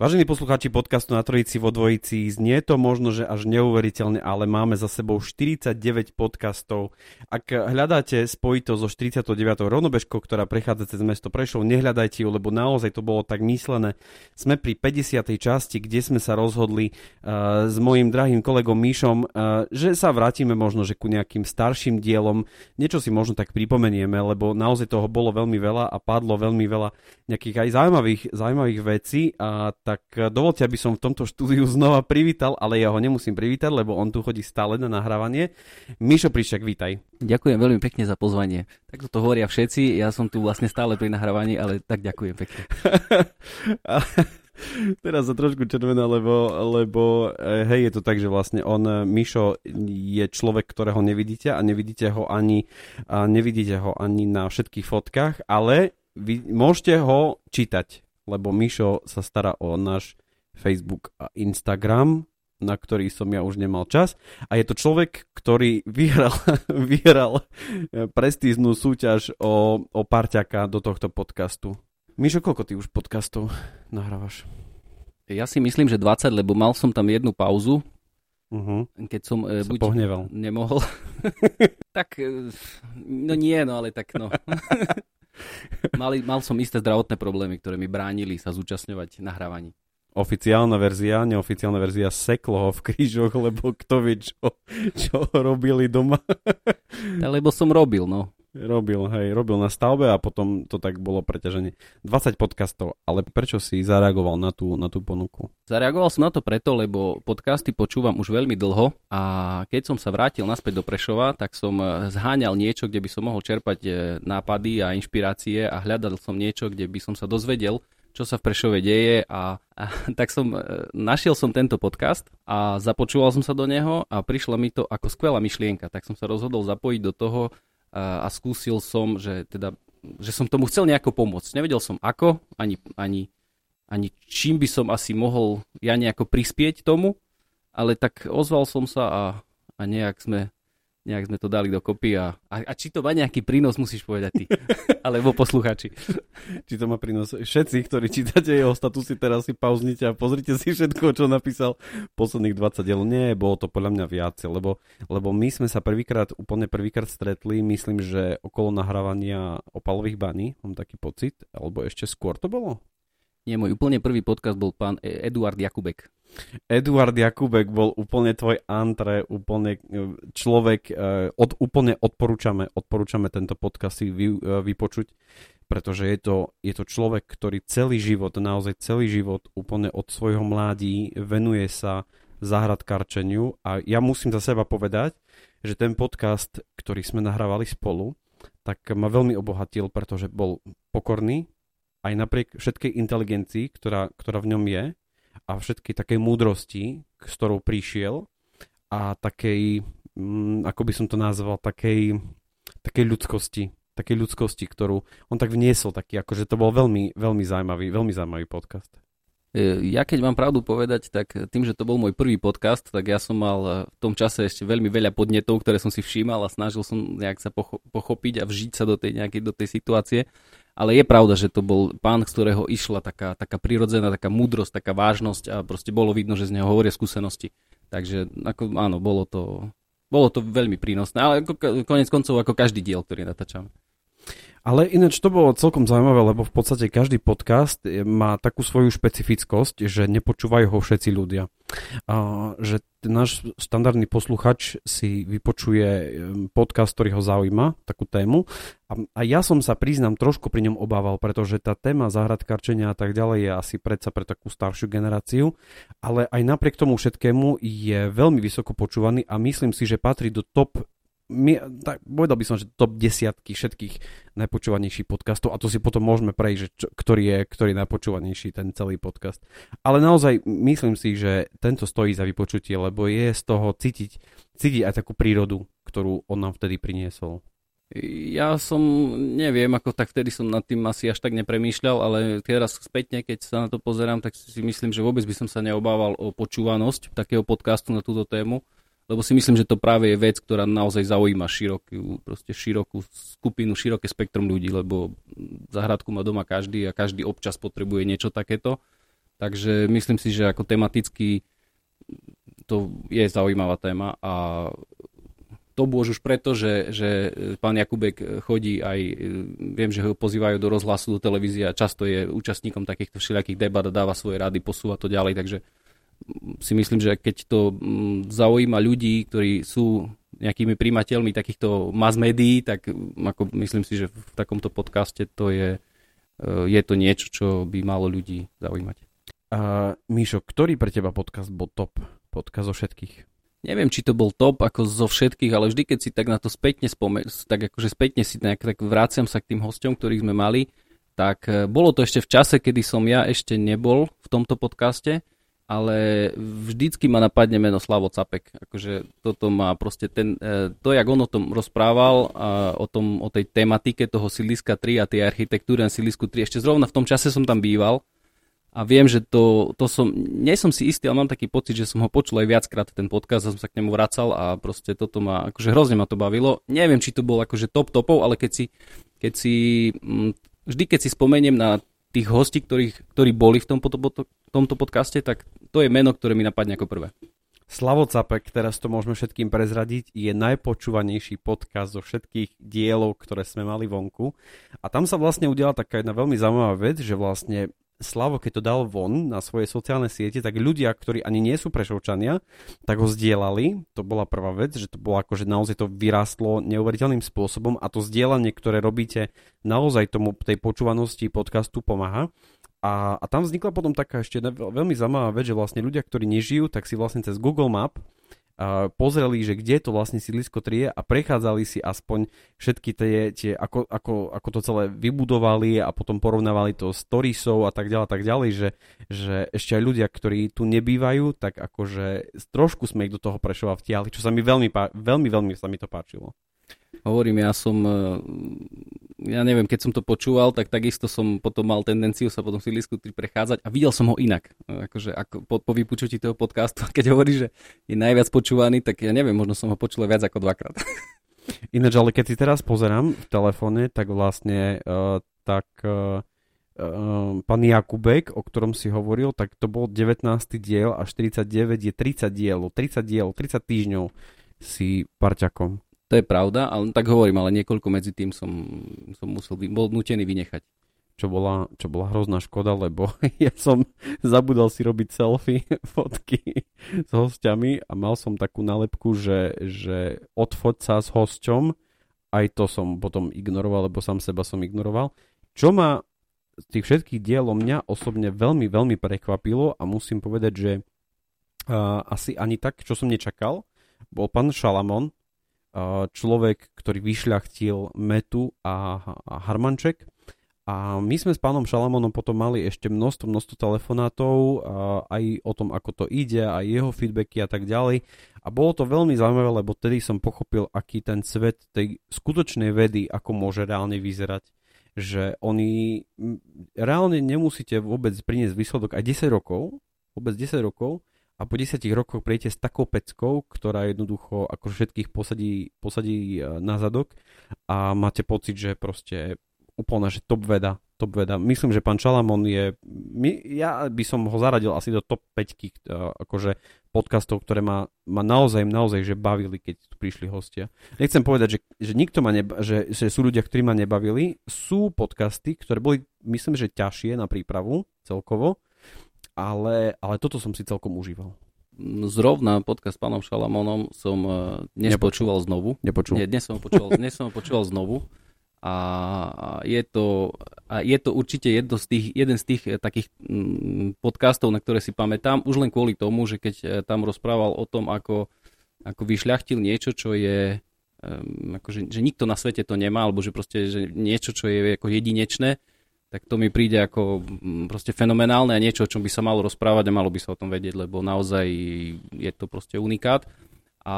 Vážení poslucháči podcastu na Trojici vo Dvojici, znie to možno, že až neuveriteľne, ale máme za sebou 49 podcastov. Ak hľadáte spojito so 49. rovnobežkou, ktorá prechádza cez mesto Prešov, nehľadajte ju, lebo naozaj to bolo tak myslené. Sme pri 50. časti, kde sme sa rozhodli uh, s mojim drahým kolegom Míšom, uh, že sa vrátime možno že ku nejakým starším dielom. Niečo si možno tak pripomenieme, lebo naozaj toho bolo veľmi veľa a padlo veľmi veľa nejakých aj zaujímavých, zaujímavých vecí a tak eh, dovolte, aby som v tomto štúdiu znova privítal, ale ja ho nemusím privítať, lebo on tu chodí stále na nahrávanie. Mišo Príšek, vítaj. Ďakujem veľmi pekne za pozvanie. Tak to hovoria všetci, ja som tu vlastne stále pri nahrávaní, ale tak ďakujem pekne. Teraz sa trošku červená, lebo, lebo eh, hej, je to tak, že vlastne on, eh, Mišo, je človek, ktorého nevidíte a nevidíte ho ani, a nevidíte ho ani na všetkých fotkách, ale vy môžete ho čítať lebo Mišo sa stará o náš Facebook a Instagram, na ktorý som ja už nemal čas. A je to človek, ktorý vyhral, vyhral prestíznú súťaž o, o parťaka do tohto podcastu. Mišo, koľko ty už podcastov nahrávaš? Ja si myslím, že 20, lebo mal som tam jednu pauzu, uh-huh. keď som e, buď pohneval. nemohol. tak, e, no nie, no ale tak no. Mali, mal som isté zdravotné problémy, ktoré mi bránili sa zúčastňovať nahrávaní. Oficiálna verzia, neoficiálna verzia seklo ho v krížoch, lebo kto vie, čo, čo robili doma. Lebo som robil, no. Robil, hej, robil na stavbe a potom to tak bolo preťaženie. 20 podcastov, ale prečo si zareagoval na tú, na tú ponuku? Zareagoval som na to preto, lebo podcasty počúvam už veľmi dlho a keď som sa vrátil naspäť do Prešova, tak som eh, zháňal niečo, kde by som mohol čerpať eh, nápady a inšpirácie a hľadal som niečo, kde by som sa dozvedel, čo sa v Prešove deje a, a tak som e, našiel som tento podcast a započúval som sa do neho a prišla mi to ako skvelá myšlienka, tak som sa rozhodol zapojiť do toho a, skúsil som, že, teda, že som tomu chcel nejako pomôcť. Nevedel som ako, ani, ani, ani čím by som asi mohol ja nejako prispieť tomu, ale tak ozval som sa a, a nejak sme nejak sme to dali dokopy a, a, a či to má nejaký prínos, musíš povedať ty, alebo posluchači. či to má prínos. Všetci, ktorí čítate jeho statusy, teraz si pauznite a pozrite si všetko, čo napísal posledných 20 diel. Nie, bolo to podľa mňa viac, lebo, lebo my sme sa prvýkrát, úplne prvýkrát stretli, myslím, že okolo nahrávania opalových baní, mám taký pocit, alebo ešte skôr to bolo? Nie, môj úplne prvý podcast bol pán e- Eduard Jakubek. Eduard Jakubek bol úplne tvoj antre, úplne e, človek, e, od, úplne odporúčame, odporúčame tento podcast si vy, vypočuť, pretože je to, je to človek, ktorý celý život, naozaj celý život, úplne od svojho mládí venuje sa zahradkarčeniu a ja musím za seba povedať, že ten podcast, ktorý sme nahrávali spolu, tak ma veľmi obohatil, pretože bol pokorný, aj napriek všetkej inteligencii, ktorá, ktorá v ňom je, a všetkej takej múdrosti, s ktorou prišiel a takej, mm, ako by som to nazval, takej, takej ľudskosti, takej ľudskosti, ktorú on tak vniesol, taký, akože to bol veľmi, veľmi zaujímavý, veľmi zaujímavý podcast. E, ja keď mám pravdu povedať, tak tým, že to bol môj prvý podcast, tak ja som mal v tom čase ešte veľmi veľa podnetov, ktoré som si všímal a snažil som nejak sa pochopiť a vžiť sa do tej nejakej do tej situácie. Ale je pravda, že to bol pán, z ktorého išla taká, taká prirodzená, taká múdrosť, taká vážnosť a proste bolo vidno, že z neho hovoria skúsenosti. Takže ako, áno, bolo to, bolo to veľmi prínosné, ale ako, konec koncov ako každý diel, ktorý natáčame. Ale ináč to bolo celkom zaujímavé, lebo v podstate každý podcast má takú svoju špecifickosť, že nepočúvajú ho všetci ľudia. A, že náš standardný posluchač si vypočuje podcast, ktorý ho zaujíma, takú tému. A, a ja som sa, priznám, trošku pri ňom obával, pretože tá téma záhradkarčenia a tak ďalej je asi predsa pre takú staršiu generáciu, ale aj napriek tomu všetkému je veľmi vysoko počúvaný a myslím si, že patrí do top my, tak, povedal by som, že top desiatky všetkých najpočúvanejších podcastov a to si potom môžeme prejsť, že čo, ktorý je ktorý je najpočúvanejší ten celý podcast. Ale naozaj myslím si, že tento stojí za vypočutie, lebo je z toho cítiť, cítiť aj takú prírodu, ktorú on nám vtedy priniesol. Ja som, neviem, ako tak vtedy som nad tým asi až tak nepremýšľal, ale teraz spätne, keď sa na to pozerám, tak si myslím, že vôbec by som sa neobával o počúvanosť takého podcastu na túto tému lebo si myslím, že to práve je vec, ktorá naozaj zaujíma širokú, širokú skupinu, široké spektrum ľudí, lebo zahradku má doma každý a každý občas potrebuje niečo takéto. Takže myslím si, že ako tematicky to je zaujímavá téma a to bôž už preto, že, že pán Jakubek chodí aj, viem, že ho pozývajú do rozhlasu, do televízie a často je účastníkom takýchto všelijakých debat a dáva svoje rady, posúva to ďalej, takže si myslím, že keď to mm, zaujíma ľudí, ktorí sú nejakými príjmateľmi takýchto mass médií, tak mm, ako myslím si, že v takomto podcaste to je, e, je to niečo, čo by malo ľudí zaujímať. A Míšo, ktorý pre teba podcast bol top? Podcast zo všetkých? Neviem, či to bol top ako zo všetkých, ale vždy, keď si tak na to spätne spomen, tak akože spätne si nejak, tak vráciam sa k tým hosťom, ktorých sme mali, tak e, bolo to ešte v čase, kedy som ja ešte nebol v tomto podcaste ale vždycky ma napadne meno Slavo Capek. Akože toto má proste ten, e, to, jak on o tom rozprával, o, tom, o tej tematike toho Siliska 3 a tej architektúry na Silisku 3, ešte zrovna v tom čase som tam býval a viem, že to, to som, nie som si istý, ale mám taký pocit, že som ho počul aj viackrát ten podcast a som sa k nemu vracal a proste toto ma, akože hrozne ma to bavilo. Neviem, či to bol akože top topov, ale keď si, keď si mm, vždy keď si spomeniem na tých hostí, ktorých, ktorí boli v tomto, tomto podcaste, tak to je meno, ktoré mi napadne ako prvé. Slavo Capek, teraz to môžeme všetkým prezradiť, je najpočúvanejší podcast zo všetkých dielov, ktoré sme mali vonku. A tam sa vlastne udiala taká jedna veľmi zaujímavá vec, že vlastne Slavo, keď to dal von na svoje sociálne siete, tak ľudia, ktorí ani nie sú prešovčania, tak ho zdieľali. To bola prvá vec, že to bolo ako, že naozaj to vyrástlo neuveriteľným spôsobom a to zdieľanie, ktoré robíte, naozaj tomu tej počúvanosti podcastu pomáha. A, a tam vznikla potom taká ešte veľmi zaujímavá vec, že vlastne ľudia, ktorí nežijú, tak si vlastne cez Google Map pozreli, že kde to vlastne sídlisko trie a prechádzali si aspoň všetky tie, tie ako, ako, ako to celé vybudovali a potom porovnávali to s Torisou a tak ďalej, tak ďalej, že, že ešte aj ľudia, ktorí tu nebývajú, tak akože trošku sme ich do toho Prešova vtiahli, čo sa mi veľmi, veľmi, veľmi sa mi to páčilo. Hovorím, ja som, e, ja neviem, keď som to počúval, tak takisto som potom mal tendenciu sa potom Silisku 3 prechádzať a videl som ho inak. Akože ako po, po vypočutí toho podcastu, keď hovorí, že je najviac počúvaný, tak ja neviem, možno som ho počul viac ako dvakrát. Ináč, ale keď si teraz pozerám v telefóne, tak vlastne uh, tak uh, pán Jakubek, o ktorom si hovoril, tak to bol 19. diel a 49 je 30 dielov, 30 dielov, 30 týždňov si parťakom. To je pravda, ale tak hovorím, ale niekoľko medzi tým som, som musel, bol nutený vynechať. Čo bola, čo bola hrozná škoda, lebo ja som zabudol si robiť selfie, fotky s hostiami a mal som takú nálepku, že, že odfoť sa s hosťom, aj to som potom ignoroval, lebo sám seba som ignoroval. Čo ma z tých všetkých dielov mňa osobne veľmi, veľmi prekvapilo a musím povedať, že uh, asi ani tak, čo som nečakal, bol pán Šalamón, človek, ktorý vyšľachtil Metu a, Harmanček. A my sme s pánom Šalamonom potom mali ešte množstvo, množstvo telefonátov aj o tom, ako to ide, aj jeho feedbacky a tak ďalej. A bolo to veľmi zaujímavé, lebo tedy som pochopil, aký ten svet tej skutočnej vedy, ako môže reálne vyzerať. Že oni reálne nemusíte vôbec priniesť výsledok aj 10 rokov, vôbec 10 rokov, a po 10 rokoch prejete s takou peckou, ktorá jednoducho ako všetkých posadí, posadí e, na zadok a máte pocit, že proste úplne, že top veda top veda. Myslím, že pán Čalamon je, my, ja by som ho zaradil asi do top 5 akože podcastov, ktoré ma, ma naozaj, naozaj, že bavili, keď tu prišli hostia. Nechcem povedať, že, že nikto ma neba, že, že sú ľudia, ktorí ma nebavili. Sú podcasty, ktoré boli, myslím, že ťažšie na prípravu celkovo, ale, ale toto som si celkom užíval. Zrovna podcast s pánom Šalamonom som dnes Nepočul. počúval znovu. Nepočul. Nie, dnes som ho počúval, dnes som ho počúval znovu a je to, a je to určite jedno z tých, jeden z tých eh, takých mm, podcastov, na ktoré si pamätám, už len kvôli tomu, že keď eh, tam rozprával o tom, ako, ako vyšľachtil niečo, čo je um, akože, že nikto na svete to nemá, alebo že proste že niečo, čo je ako jedinečné, tak to mi príde ako mm, proste fenomenálne a niečo, o čom by sa malo rozprávať a malo by sa o tom vedieť, lebo naozaj je to proste unikát. A,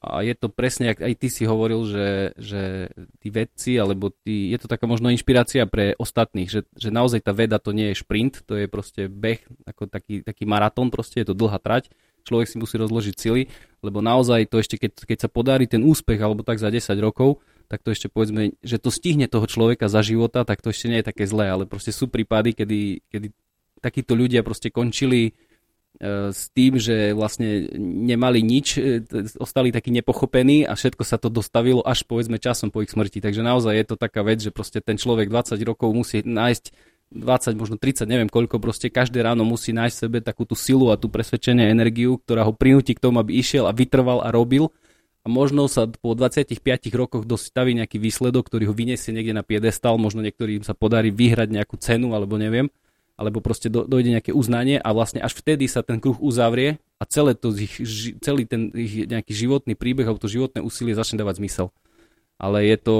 a je to presne, ak aj ty si hovoril, že, že tí vedci, alebo tí, je to taká možno inšpirácia pre ostatných, že, že naozaj tá veda to nie je šprint, to je proste beh, ako taký, taký maratón, proste je to dlhá trať, človek si musí rozložiť sily, lebo naozaj to ešte, keď, keď sa podarí ten úspech, alebo tak za 10 rokov, tak to ešte povedzme, že to stihne toho človeka za života, tak to ešte nie je také zlé, ale proste sú prípady, kedy, kedy takíto ľudia proste končili E, s tým, že vlastne nemali nič, e, ostali takí nepochopení a všetko sa to dostavilo až povedzme časom po ich smrti. Takže naozaj je to taká vec, že proste ten človek 20 rokov musí nájsť 20, možno 30, neviem koľko, proste každé ráno musí nájsť sebe takú tú silu a tú presvedčenie energiu, ktorá ho prinúti k tomu, aby išiel a vytrval a robil. A možno sa po 25 rokoch dostaví nejaký výsledok, ktorý ho vyniesie niekde na piedestal, možno niektorým sa podarí vyhrať nejakú cenu, alebo neviem alebo proste do, dojde nejaké uznanie a vlastne až vtedy sa ten kruh uzavrie a celé to, ich, celý ten ich nejaký životný príbeh alebo to životné úsilie začne dávať zmysel. Ale je to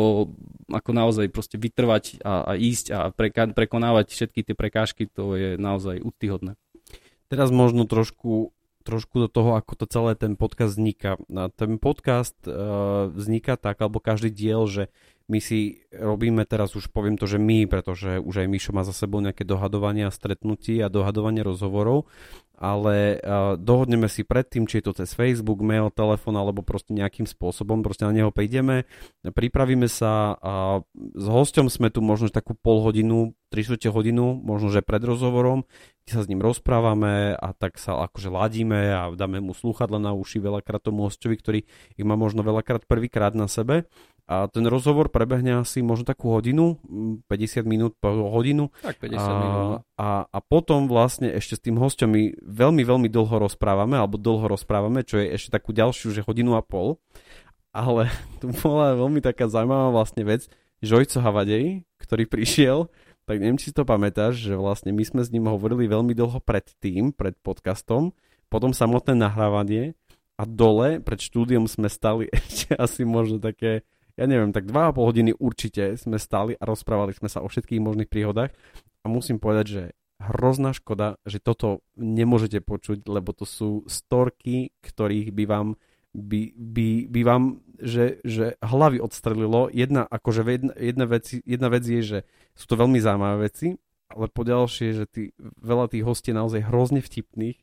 ako naozaj proste vytrvať a, a ísť a preka, prekonávať všetky tie prekážky, to je naozaj útyhodné. Teraz možno trošku, trošku do toho, ako to celé ten podcast vzniká. Ten podcast uh, vzniká tak, alebo každý diel, že my si robíme teraz, už poviem to, že my, pretože už aj Mišo má za sebou nejaké dohadovania, stretnutí a dohadovanie rozhovorov, ale uh, dohodneme si predtým, či je to cez Facebook, mail, telefón alebo proste nejakým spôsobom, proste na neho prídeme, pripravíme sa a s hosťom sme tu možno takú pol hodinu, 3 hodinu, možno že pred rozhovorom, kde sa s ním rozprávame a tak sa akože ladíme a dáme mu slúchadla na uši veľakrát tomu hostovi, ktorý ich má možno veľakrát prvýkrát na sebe a ten rozhovor prebehne asi možno takú hodinu, 50 minút po hodinu. Tak 50 a, minút. No. A, a potom vlastne ešte s tým hosťom my veľmi, veľmi dlho rozprávame, alebo dlho rozprávame, čo je ešte takú ďalšiu, že hodinu a pol. Ale tu bola veľmi taká zaujímavá vlastne vec. Žojco Havadej, ktorý prišiel, tak neviem, či si to pamätáš, že vlastne my sme s ním hovorili veľmi dlho pred tým, pred podcastom, potom samotné nahrávanie a dole pred štúdiom sme stali ešte asi možno také ja neviem, tak 2,5 hodiny určite sme stali a rozprávali sme sa o všetkých možných príhodách a musím povedať, že hrozná škoda, že toto nemôžete počuť, lebo to sú storky, ktorých by vám by, by, by vám, že, že hlavy odstrelilo. Jedna, akože jedna, jedna, vec, jedna vec je, že sú to veľmi zaujímavé veci, ale po ďalšie, že tí, veľa tých hostí je naozaj hrozne vtipných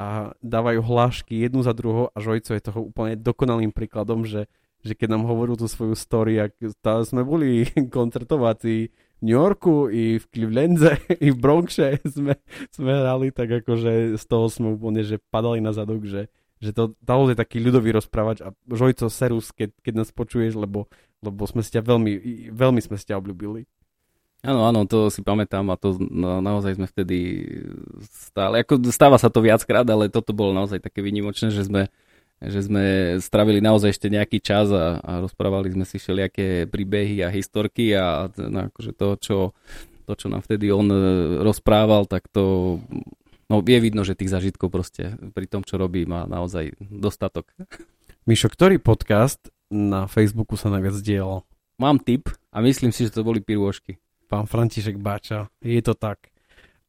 a dávajú hlášky jednu za druhou a Žojco je toho úplne dokonalým príkladom, že že keď nám hovoril tú svoju story, ak tá, sme boli koncertovací v New Yorku i v Clevelande i v Bronxe sme, sme hrali, tak akože z toho sme úplne, že padali na zadok, že, že to je taký ľudový rozprávač a Žojco Serus, keď, keď nás počuješ, lebo, lebo sme ťa veľmi, veľmi sme ťa obľúbili. Áno, áno, to si pamätám a to naozaj sme vtedy stále, ako stáva sa to viackrát, ale toto bolo naozaj také vynimočné, že sme že sme stravili naozaj ešte nejaký čas a, a rozprávali sme si všelijaké príbehy a historky a no, akože to, čo, to, čo nám vtedy on e, rozprával, tak to no, je vidno, že tých zažitkov proste pri tom, čo robí, má naozaj dostatok. Mišo, ktorý podcast na Facebooku sa najviac dielal? Mám tip a myslím si, že to boli pirôžky. Pán František Báča, je to tak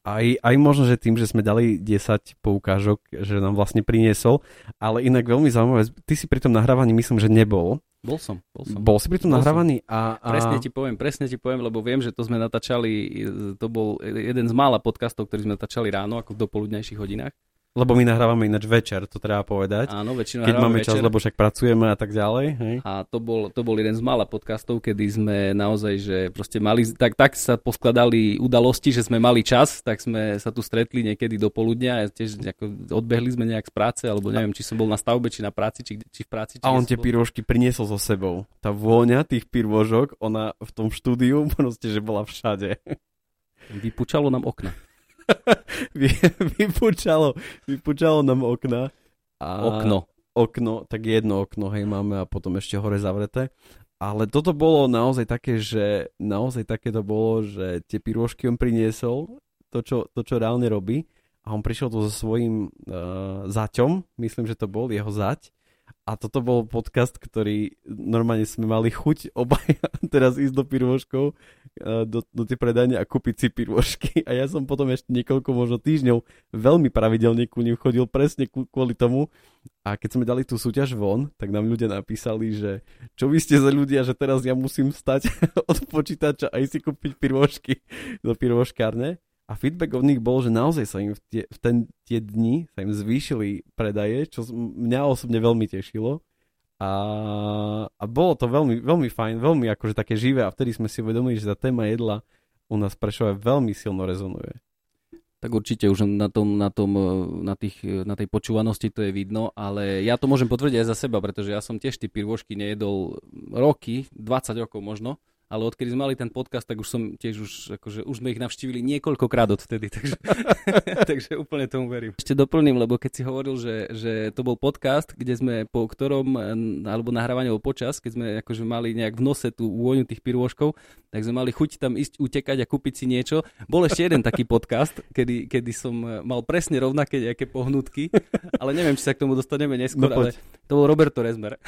aj, aj možno, že tým, že sme dali 10 poukážok, že nám vlastne priniesol, ale inak veľmi zaujímavé, ty si pri tom nahrávaní myslím, že nebol. Bol som, bol som. Bol si pri tom bol nahrávaní a, a... Presne ti poviem, presne ti poviem, lebo viem, že to sme natáčali, to bol jeden z mála podcastov, ktorý sme natáčali ráno, ako v dopoludnejších hodinách. Lebo my nahrávame ináč večer, to treba povedať. Áno, väčšinou Keď máme večer. čas, lebo však pracujeme a tak ďalej. Hej? A to bol, to bol jeden z mála podcastov, kedy sme naozaj, že proste mali, tak, tak sa poskladali udalosti, že sme mali čas, tak sme sa tu stretli niekedy do poludnia a tiež ako odbehli sme nejak z práce, alebo neviem, či som bol na stavbe, či na práci, či, či v práci. Či a on tie bol... pyrôžky priniesol so sebou. Tá vôňa tých pyrôžok, ona v tom štúdiu proste, že bola všade. Vypučalo nám okna. Vy, vypučalo, vypučalo nám okna. A Okno. Okno, tak jedno okno, hej, máme a potom ešte hore zavreté. Ale toto bolo naozaj také, že naozaj také to bolo, že tie pirôžky on priniesol, to čo, to, čo reálne robí a on prišiel tu so svojím uh, zaťom, myslím, že to bol jeho zať a toto bol podcast, ktorý normálne sme mali chuť obaja teraz ísť do pirôžkov do, do tej predajne a kúpiť si pirôžky. A ja som potom ešte niekoľko možno týždňov veľmi pravidelne ku ním chodil presne kvôli tomu. A keď sme dali tú súťaž von, tak nám ľudia napísali, že čo vy ste za ľudia, že teraz ja musím stať od počítača a ísť si kúpiť pirôžky do pirôžkárne. A feedback od nich bol, že naozaj sa im v, tie, v ten, tie dni sa im zvýšili predaje, čo mňa osobne veľmi tešilo. A, a bolo to veľmi, veľmi fajn, veľmi akože také živé a vtedy sme si uvedomili, že tá téma jedla u nás Prešove veľmi silno rezonuje. Tak určite už na, tom, na, tom, na, tých, na tej počúvanosti to je vidno, ale ja to môžem potvrdiť aj za seba, pretože ja som tiež tie pirôžky nejedol roky, 20 rokov možno, ale odkedy sme mali ten podcast, tak už som tiež už, akože už sme ich navštívili niekoľkokrát odvtedy, takže, takže úplne tomu verím. Ešte doplním, lebo keď si hovoril, že, že to bol podcast, kde sme po ktorom, alebo nahrávanie počas, keď sme akože mali nejak v nose tú vôňu tých pirôžkov, tak sme mali chuť tam ísť utekať a kúpiť si niečo. Bol ešte jeden taký podcast, kedy, kedy som mal presne rovnaké nejaké pohnutky, ale neviem, či sa k tomu dostaneme neskôr, no, ale to bol Roberto Rezmer.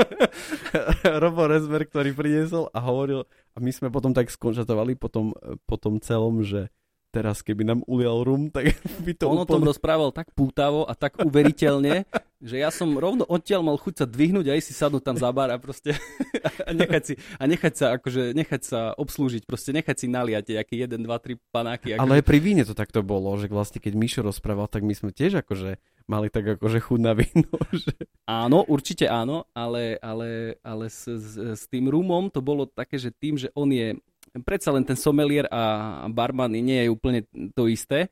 Robo Rezmer, ktorý priniesol a hovoril, a my sme potom tak skonštatovali po tom, po tom celom, že teraz keby nám ulial rum, tak by to On úplne... o tom rozprával tak pútavo a tak uveriteľne, že ja som rovno odtiaľ mal chuť sa dvihnúť a ísť si sadnúť tam za bar a proste a nechať, si, a nechať sa akože, nechať sa obslúžiť, proste nechať si naliať nejaký 1, 2, 3 panáky. Akože... Ale aj pri víne to takto bolo, že vlastne keď Mišo rozprával, tak my sme tiež akože mali tak akože chuť na víno. Že... Áno, určite áno, ale, ale, ale s, s, s tým rumom to bolo také, že tým, že on je predsa len ten somelier a barman nie je úplne to isté.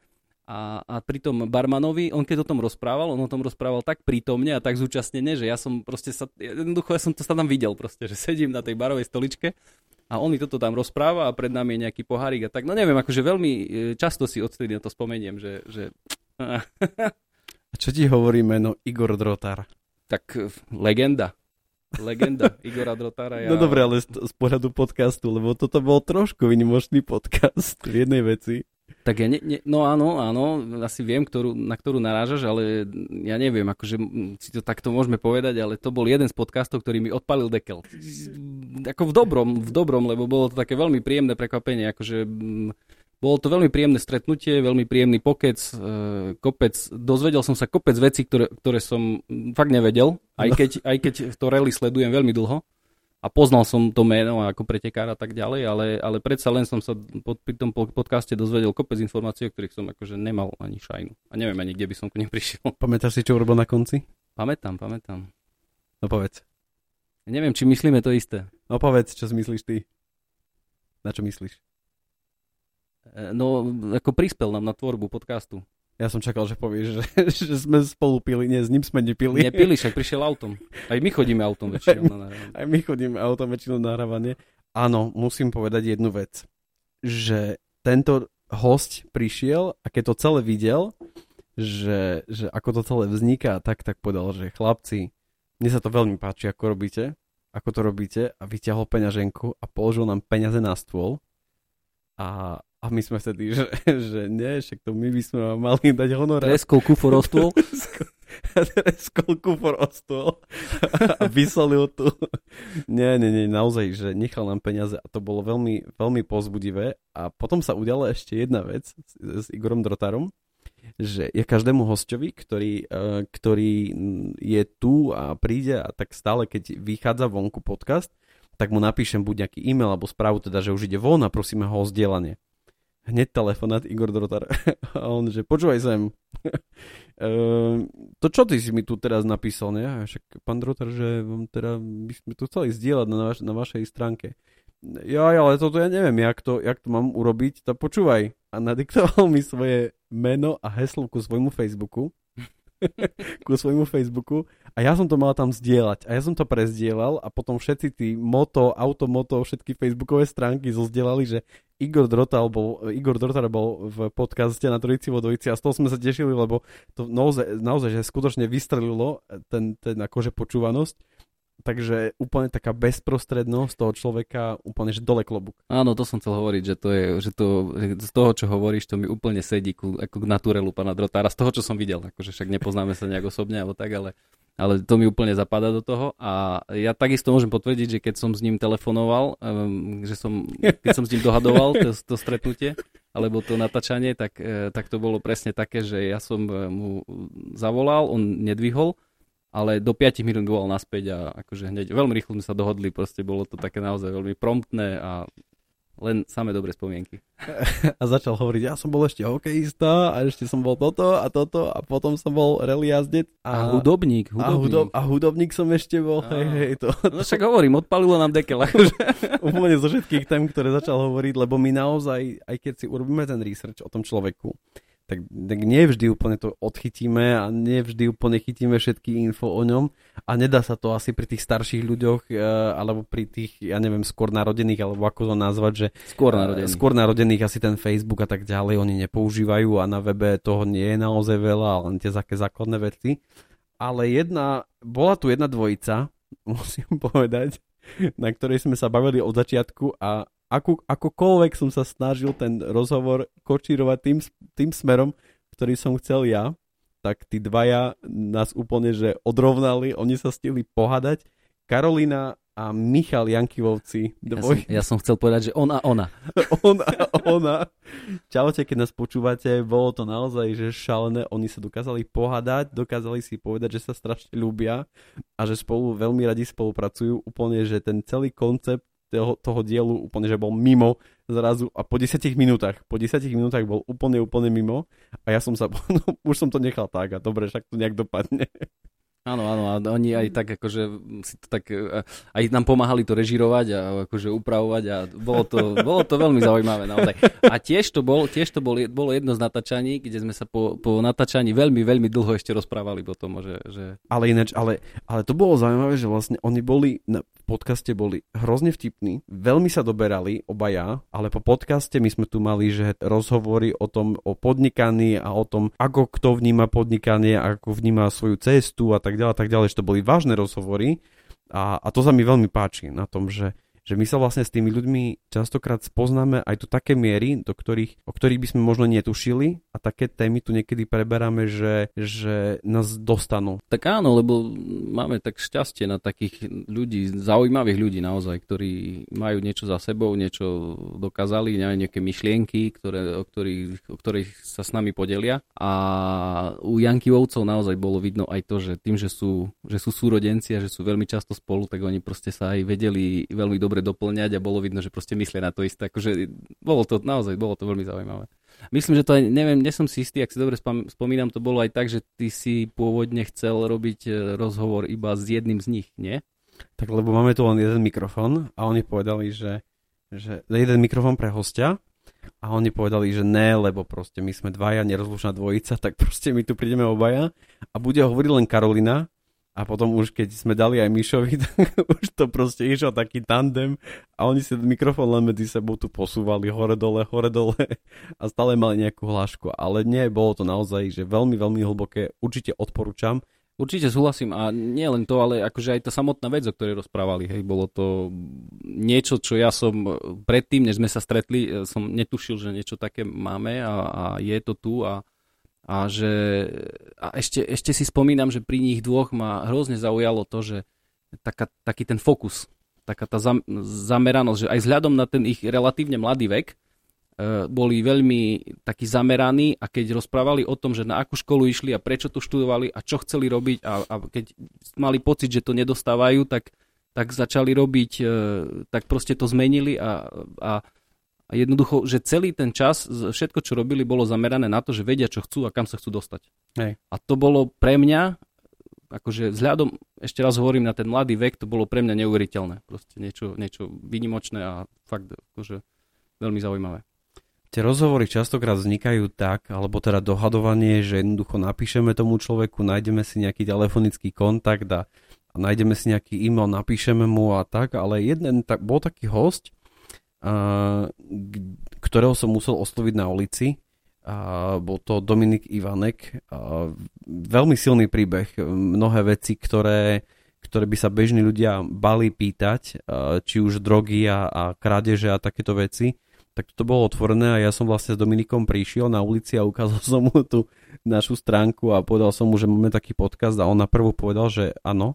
A, a pri tom barmanovi, on keď o tom rozprával, on o tom rozprával tak prítomne a tak zúčastnene, že ja som proste sa, jednoducho ja som to sa tam videl proste, že sedím na tej barovej stoličke a on mi toto tam rozpráva a pred nami je nejaký pohárik a tak, no neviem, akože veľmi e, často si odtedy na to spomeniem, že... že... a čo ti hovorí meno Igor Drotar? Tak e, legenda. Legenda Igora Drotára. Ja... No dobre, ale z, z pohľadu podcastu, lebo toto bol trošku vynimočný podcast v jednej veci. Tak ja ne, ne, no áno, áno, asi viem, ktorú, na ktorú narážaš, ale ja neviem, akože si to takto môžeme povedať, ale to bol jeden z podcastov, ktorý mi odpalil dekel. Ako v dobrom, v dobrom, lebo bolo to také veľmi príjemné prekvapenie, akože bolo to veľmi príjemné stretnutie, veľmi príjemný pokec, e, kopec, dozvedel som sa kopec vecí, ktoré, ktoré som fakt nevedel, aj keď, aj keď to rally sledujem veľmi dlho a poznal som to meno ako pretekár a tak ďalej, ale, ale predsa len som sa pod, pri tom podcaste dozvedel kopec informácií, o ktorých som akože nemal ani šajnu. A neviem ani, kde by som k nim prišiel. Pamätáš si, čo urobil na konci? Pamätám, pamätám. No povedz. Ja neviem, či myslíme to isté. No povedz, čo myslíš ty. Na čo myslíš? E, no, ako prispel nám na tvorbu podcastu. Ja som čakal, že povieš, že, že sme spolu pili. Nie, s ním sme nepili. Nepili, však prišiel autom. Aj my chodíme autom väčšinou na nahrávanie. Aj my chodíme autom väčšinou na nahrávanie. Áno, musím povedať jednu vec. Že tento host prišiel a keď to celé videl, že, že ako to celé vzniká, tak tak povedal, že chlapci, mne sa to veľmi páči, ako robíte, ako to robíte a vyťahol peňaženku a položil nám peniaze na stôl a, a my sme vtedy, že, že nie, však to my by sme mali dať honorár. Treskol kufor o stôl. Treskol kufor o stôl a vysolil tu. Nie, nie, nie, naozaj, že nechal nám peniaze a to bolo veľmi, veľmi pozbudivé. A potom sa udiala ešte jedna vec s, s Igorom Drotarom, že ja každému hostovi, ktorý, uh, ktorý je tu a príde a tak stále, keď vychádza vonku podcast, tak mu napíšem buď nejaký e-mail alebo správu, teda, že už ide von a prosíme ho o zdieľanie. Hneď telefonát Igor Drotar. A on, že počúvaj sem. Ehm, to čo ty si mi tu teraz napísal, ne? A však pán Drotar, že vám teda by sme to chceli zdieľať na, vaš, na vašej stránke. Ja, ale toto ja neviem, jak to, jak to mám urobiť, tak počúvaj. A nadiktoval mi svoje meno a heslo ku svojmu Facebooku. ku svojmu Facebooku. A ja som to mal tam zdieľať. A ja som to prezdielal a potom všetci tí moto, automoto, všetky facebookové stránky zozdielali, že Igor Drotal bol, Igor Drotar bol v podcaste na Trojici Vodovici a z toho sme sa tešili, lebo to naozaj, naozaj že skutočne vystrelilo ten, ten akože počúvanosť takže úplne taká bezprostrednosť toho človeka, úplne že dole klobúk. Áno, to som chcel hovoriť, že to je, že to, z toho, čo hovoríš, to mi úplne sedí ku, ako k naturelu pána Drotára, z toho, čo som videl, akože však nepoznáme sa nejak osobne alebo tak, ale, ale to mi úplne zapadá do toho. A ja takisto môžem potvrdiť, že keď som s ním telefonoval, um, že som, keď som s ním dohadoval to, to stretnutie, alebo to natáčanie, tak, e, tak to bolo presne také, že ja som e, mu zavolal, on nedvihol, ale do 5 minút volal naspäť a akože hneď veľmi rýchlo sme sa dohodli, proste bolo to také naozaj veľmi promptné a len samé dobré spomienky. A začal hovoriť, ja som bol ešte hokejista a ešte som bol toto a toto a potom som bol rally jazdec. A, a hudobník, hudobník. A, hudob, a hudobník som ešte bol. Hej, hej, to, to. No však hovorím, odpalilo nám dekel. Úplne zo všetkých tém, ktoré začal hovoriť, lebo my naozaj, aj keď si urobíme ten research o tom človeku, tak, tak nevždy úplne to odchytíme a nevždy úplne chytíme všetky info o ňom a nedá sa to asi pri tých starších ľuďoch uh, alebo pri tých, ja neviem, skôr narodených alebo ako to nazvať, že skôr narodených. Uh, skôr narodených asi ten Facebook a tak ďalej oni nepoužívajú a na webe toho nie je naozaj veľa, len tie také základné veci. Ale jedna, bola tu jedna dvojica, musím povedať, na ktorej sme sa bavili od začiatku a ako, akokoľvek som sa snažil ten rozhovor kočírovať tým, tým smerom, ktorý som chcel ja, tak tí dvaja nás úplne že odrovnali, oni sa stihli pohádať. Karolina a Michal Jankivovci. Dvoj... Ja, som, ja som chcel povedať, že on a ona. on a ona. Čaute, keď nás počúvate, bolo to naozaj že šalené. Oni sa dokázali pohádať, dokázali si povedať, že sa strašne ľúbia a že spolu veľmi radi spolupracujú. Úplne, že ten celý koncept toho, toho dielu úplne, že bol mimo zrazu a po 10 minútach, po 10 minútach bol úplne, úplne mimo a ja som sa, no, už som to nechal tak a dobre, však to nejak dopadne. Áno, áno, a oni aj tak akože si to tak, aj nám pomáhali to režirovať a akože upravovať a bolo to, bolo to veľmi zaujímavé naozaj. A tiež to, bol, tiež to bol, bolo jedno z natáčaní, kde sme sa po, po natáčaní veľmi, veľmi dlho ešte rozprávali potom, že... že... Ale ináč, ale, ale to bolo zaujímavé, že vlastne oni boli, na podcaste boli hrozne vtipní, veľmi sa doberali obaja, ale po podcaste my sme tu mali, že rozhovory o tom, o podnikaní a o tom, ako kto vníma podnikanie, ako vníma svoju cestu a tak ďalej, tak ďalej, že to boli vážne rozhovory. A, a to sa mi veľmi páči na tom, že že my sa vlastne s tými ľuďmi častokrát spoznáme aj do také miery, do ktorých, o ktorých by sme možno netušili a také témy tu niekedy preberáme, že, že nás dostanú. Tak áno, lebo máme tak šťastie na takých ľudí, zaujímavých ľudí naozaj, ktorí majú niečo za sebou, niečo dokázali, nejaké myšlienky, ktoré, o, ktorých, o ktorých sa s nami podelia. A u Jankivovcov naozaj bolo vidno aj to, že tým, že sú, že sú súrodenci a že sú veľmi často spolu, tak oni proste sa aj vedeli veľmi dobre dobre doplňať a bolo vidno, že proste myslia na to isté. Akože bolo to naozaj, bolo to veľmi zaujímavé. Myslím, že to aj, neviem, nesom si istý, ak si dobre spomínam, to bolo aj tak, že ty si pôvodne chcel robiť e, rozhovor iba s jedným z nich, nie? Tak lebo máme tu len jeden mikrofón a oni povedali, že, že jeden mikrofón pre hostia a oni povedali, že ne, lebo proste my sme dvaja, nerozlučná dvojica, tak proste my tu prídeme obaja a bude hovoriť len Karolina a potom už keď sme dali aj Mišovi, tak už to proste išiel taký tandem a oni si mikrofón len medzi sebou tu posúvali hore dole, hore dole a stále mali nejakú hlášku. Ale nie, bolo to naozaj, že veľmi, veľmi hlboké. Určite odporúčam. Určite súhlasím a nie len to, ale akože aj tá samotná vec, o ktorej rozprávali, hej, bolo to niečo, čo ja som predtým, než sme sa stretli, som netušil, že niečo také máme a, a je to tu a a že a ešte, ešte si spomínam, že pri nich dvoch ma hrozne zaujalo to, že taká, taký ten fokus, taká tá zam, zameranosť, že aj vzhľadom na ten ich relatívne mladý vek, e, boli veľmi takí zameraní a keď rozprávali o tom, že na akú školu išli a prečo tu študovali a čo chceli robiť a, a keď mali pocit, že to nedostávajú, tak, tak začali robiť, e, tak proste to zmenili a, a a jednoducho, že celý ten čas, všetko, čo robili, bolo zamerané na to, že vedia, čo chcú a kam sa chcú dostať. Hej. A to bolo pre mňa, akože vzhľadom, ešte raz hovorím, na ten mladý vek, to bolo pre mňa neuveriteľné. Proste niečo, niečo vynimočné a fakt akože veľmi zaujímavé. Tie rozhovory častokrát vznikajú tak, alebo teda dohadovanie, že jednoducho napíšeme tomu človeku, nájdeme si nejaký telefonický kontakt a, a nájdeme si nejaký e-mail, napíšeme mu a tak, ale jeden tak, bol taký host, ktorého som musel osloviť na ulici. Bol to Dominik Ivanek. Veľmi silný príbeh. Mnohé veci, ktoré, ktoré by sa bežní ľudia bali pýtať, či už drogy a, a krádeže a takéto veci, tak to bolo otvorené a ja som vlastne s Dominikom prišiel na ulici a ukázal som mu tú našu stránku a povedal som mu, že máme taký podcast a on na prvú povedal, že áno,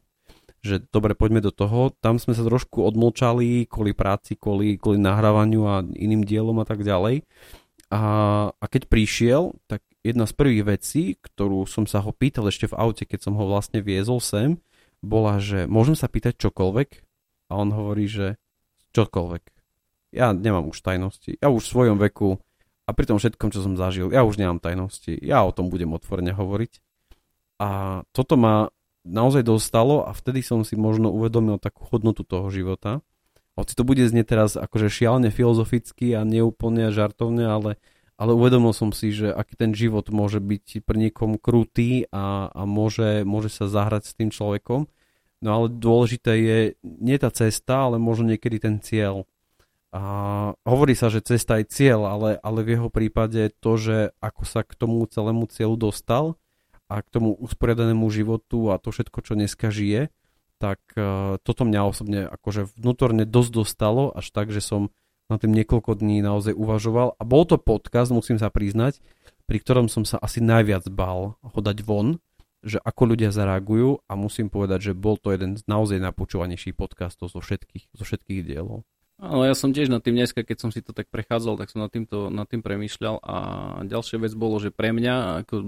že dobre, poďme do toho. Tam sme sa trošku odmlčali kvôli práci, kvôli, kvôli nahrávaniu a iným dielom a tak ďalej. A, a keď prišiel, tak jedna z prvých vecí, ktorú som sa ho pýtal ešte v aute, keď som ho vlastne viezol sem, bola, že môžem sa pýtať čokoľvek? A on hovorí, že čokoľvek. Ja nemám už tajnosti. Ja už v svojom veku a pri tom všetkom, čo som zažil, ja už nemám tajnosti. Ja o tom budem otvorene hovoriť. A toto ma naozaj dostalo a vtedy som si možno uvedomil takú hodnotu toho života. Hoci to bude znieť teraz akože šialne filozoficky a neúplne žartovne, ale, ale uvedomil som si, že aký ten život môže byť pre niekom krutý a, a môže, môže sa zahrať s tým človekom. No ale dôležité je nie tá cesta, ale možno niekedy ten cieľ. A hovorí sa, že cesta je cieľ, ale, ale v jeho prípade to, že ako sa k tomu celému cieľu dostal, a k tomu usporiadanému životu a to všetko, čo dneska žije, tak uh, toto mňa osobne akože vnútorne dosť dostalo, až tak, že som na tým niekoľko dní naozaj uvažoval. A bol to podcast, musím sa priznať, pri ktorom som sa asi najviac bál ho dať von, že ako ľudia zareagujú a musím povedať, že bol to jeden z naozaj najpočúvanejších podcastov zo všetkých, zo všetkých dielov. Áno, ja som tiež na tým dneska, keď som si to tak prechádzal, tak som nad, týmto, nad tým premýšľal a ďalšia vec bolo, že pre mňa, ako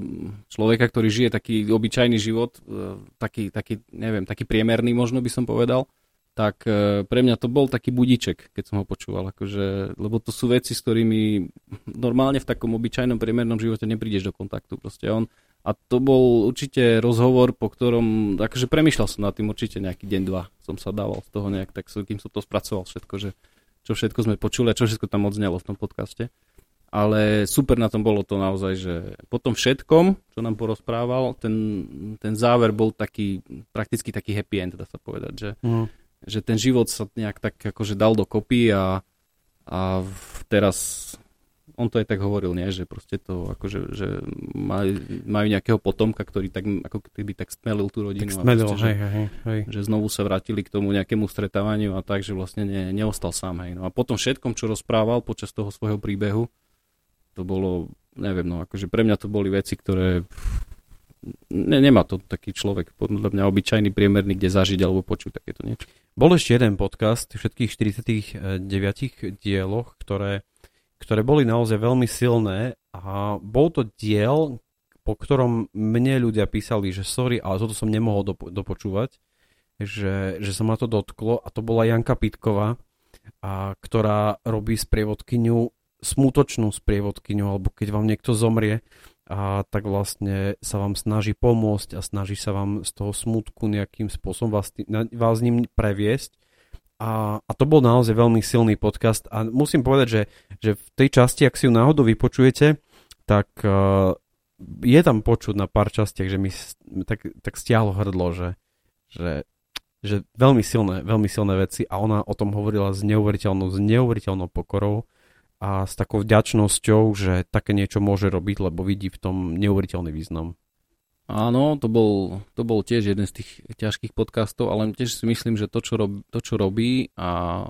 človeka, ktorý žije taký obyčajný život, e, taký, taký, neviem, taký priemerný možno by som povedal, tak e, pre mňa to bol taký budiček, keď som ho počúval, akože, lebo to sú veci, s ktorými normálne v takom obyčajnom priemernom živote neprídeš do kontaktu. Proste on, a to bol určite rozhovor, po ktorom, akože premyšľal som nad tým určite nejaký deň, dva som sa dával z toho nejak, tak kým som to spracoval všetko, že čo všetko sme počuli a čo všetko tam odznelo v tom podcaste. Ale super na tom bolo to naozaj, že po tom všetkom, čo nám porozprával, ten, ten záver bol taký, prakticky taký happy end, dá sa povedať, že, mm. že ten život sa nejak tak akože dal dokopy a, a teraz on to aj tak hovoril, nie? že proste to akože, že majú, majú nejakého potomka, ktorý tak, ako keby tak stmelil tú rodinu. Tak stmelil, a proste, hej, hej, hej. Že, že znovu sa vrátili k tomu nejakému stretávaniu a tak, že vlastne ne, neostal sám. Hej. No a potom všetkom, čo rozprával počas toho svojho príbehu, to bolo, neviem, no akože pre mňa to boli veci, ktoré ne, nemá to taký človek, podľa mňa obyčajný, priemerný, kde zažiť alebo počuť takéto niečo. Bol ešte jeden podcast v všetkých 49 dieloch, ktoré ktoré boli naozaj veľmi silné a bol to diel, po ktorom mne ľudia písali, že sorry, ale toto som nemohol dopo- dopočúvať, že, že sa ma to dotklo a to bola Janka Pitková, a, ktorá robí sprievodkyňu, smutočnú sprievodkyňu, alebo keď vám niekto zomrie, a tak vlastne sa vám snaží pomôcť a snaží sa vám z toho smutku nejakým spôsobom vás, vás ním previesť a, a to bol naozaj veľmi silný podcast a musím povedať, že, že v tej časti, ak si ju náhodou vypočujete, tak uh, je tam počuť na pár častiach, že mi tak, tak stiahlo hrdlo, že, že, že veľmi silné, veľmi silné veci a ona o tom hovorila s neuveriteľnou, s neuveriteľnou pokorou a s takou vďačnosťou, že také niečo môže robiť, lebo vidí v tom neuveriteľný význam. Áno, to bol, to bol tiež jeden z tých ťažkých podcastov, ale tiež si myslím, že to, čo, rob, to, čo robí a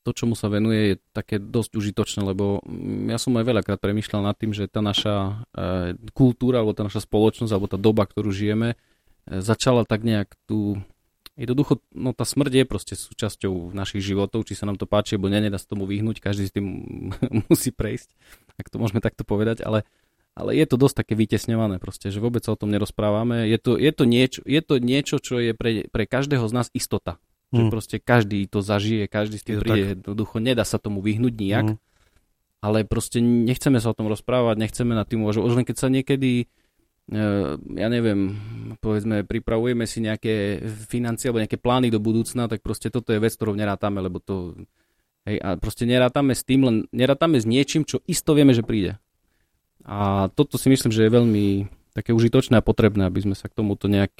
to, čomu sa venuje, je také dosť užitočné, lebo ja som aj veľakrát premyšľal nad tým, že tá naša e, kultúra, alebo tá naša spoločnosť, alebo tá doba, ktorú žijeme, e, začala tak nejak tu Jednoducho, no tá smrť je proste súčasťou našich životov, či sa nám to páči, alebo nedá sa tomu vyhnúť, každý s tým musí prejsť, ak to môžeme takto povedať, ale ale je to dosť také vytesňované proste, že vôbec sa o tom nerozprávame. Je to, je to, niečo, je to niečo, čo je pre, pre každého z nás istota. Mm. Že proste každý to zažije, každý s tým príde, jednoducho nedá sa tomu vyhnúť nijak. Mm. ale proste nechceme sa o tom rozprávať, nechceme nad tým uvažovať. Už len keď sa niekedy ja neviem, povedzme, pripravujeme si nejaké financie alebo nejaké plány do budúcna, tak proste toto je vec, ktorou nerátame, lebo to Hej, a proste nerátame s tým, len nerátame s niečím, čo isto vieme, že príde. A toto si myslím, že je veľmi také užitočné a potrebné, aby sme sa k tomuto nejak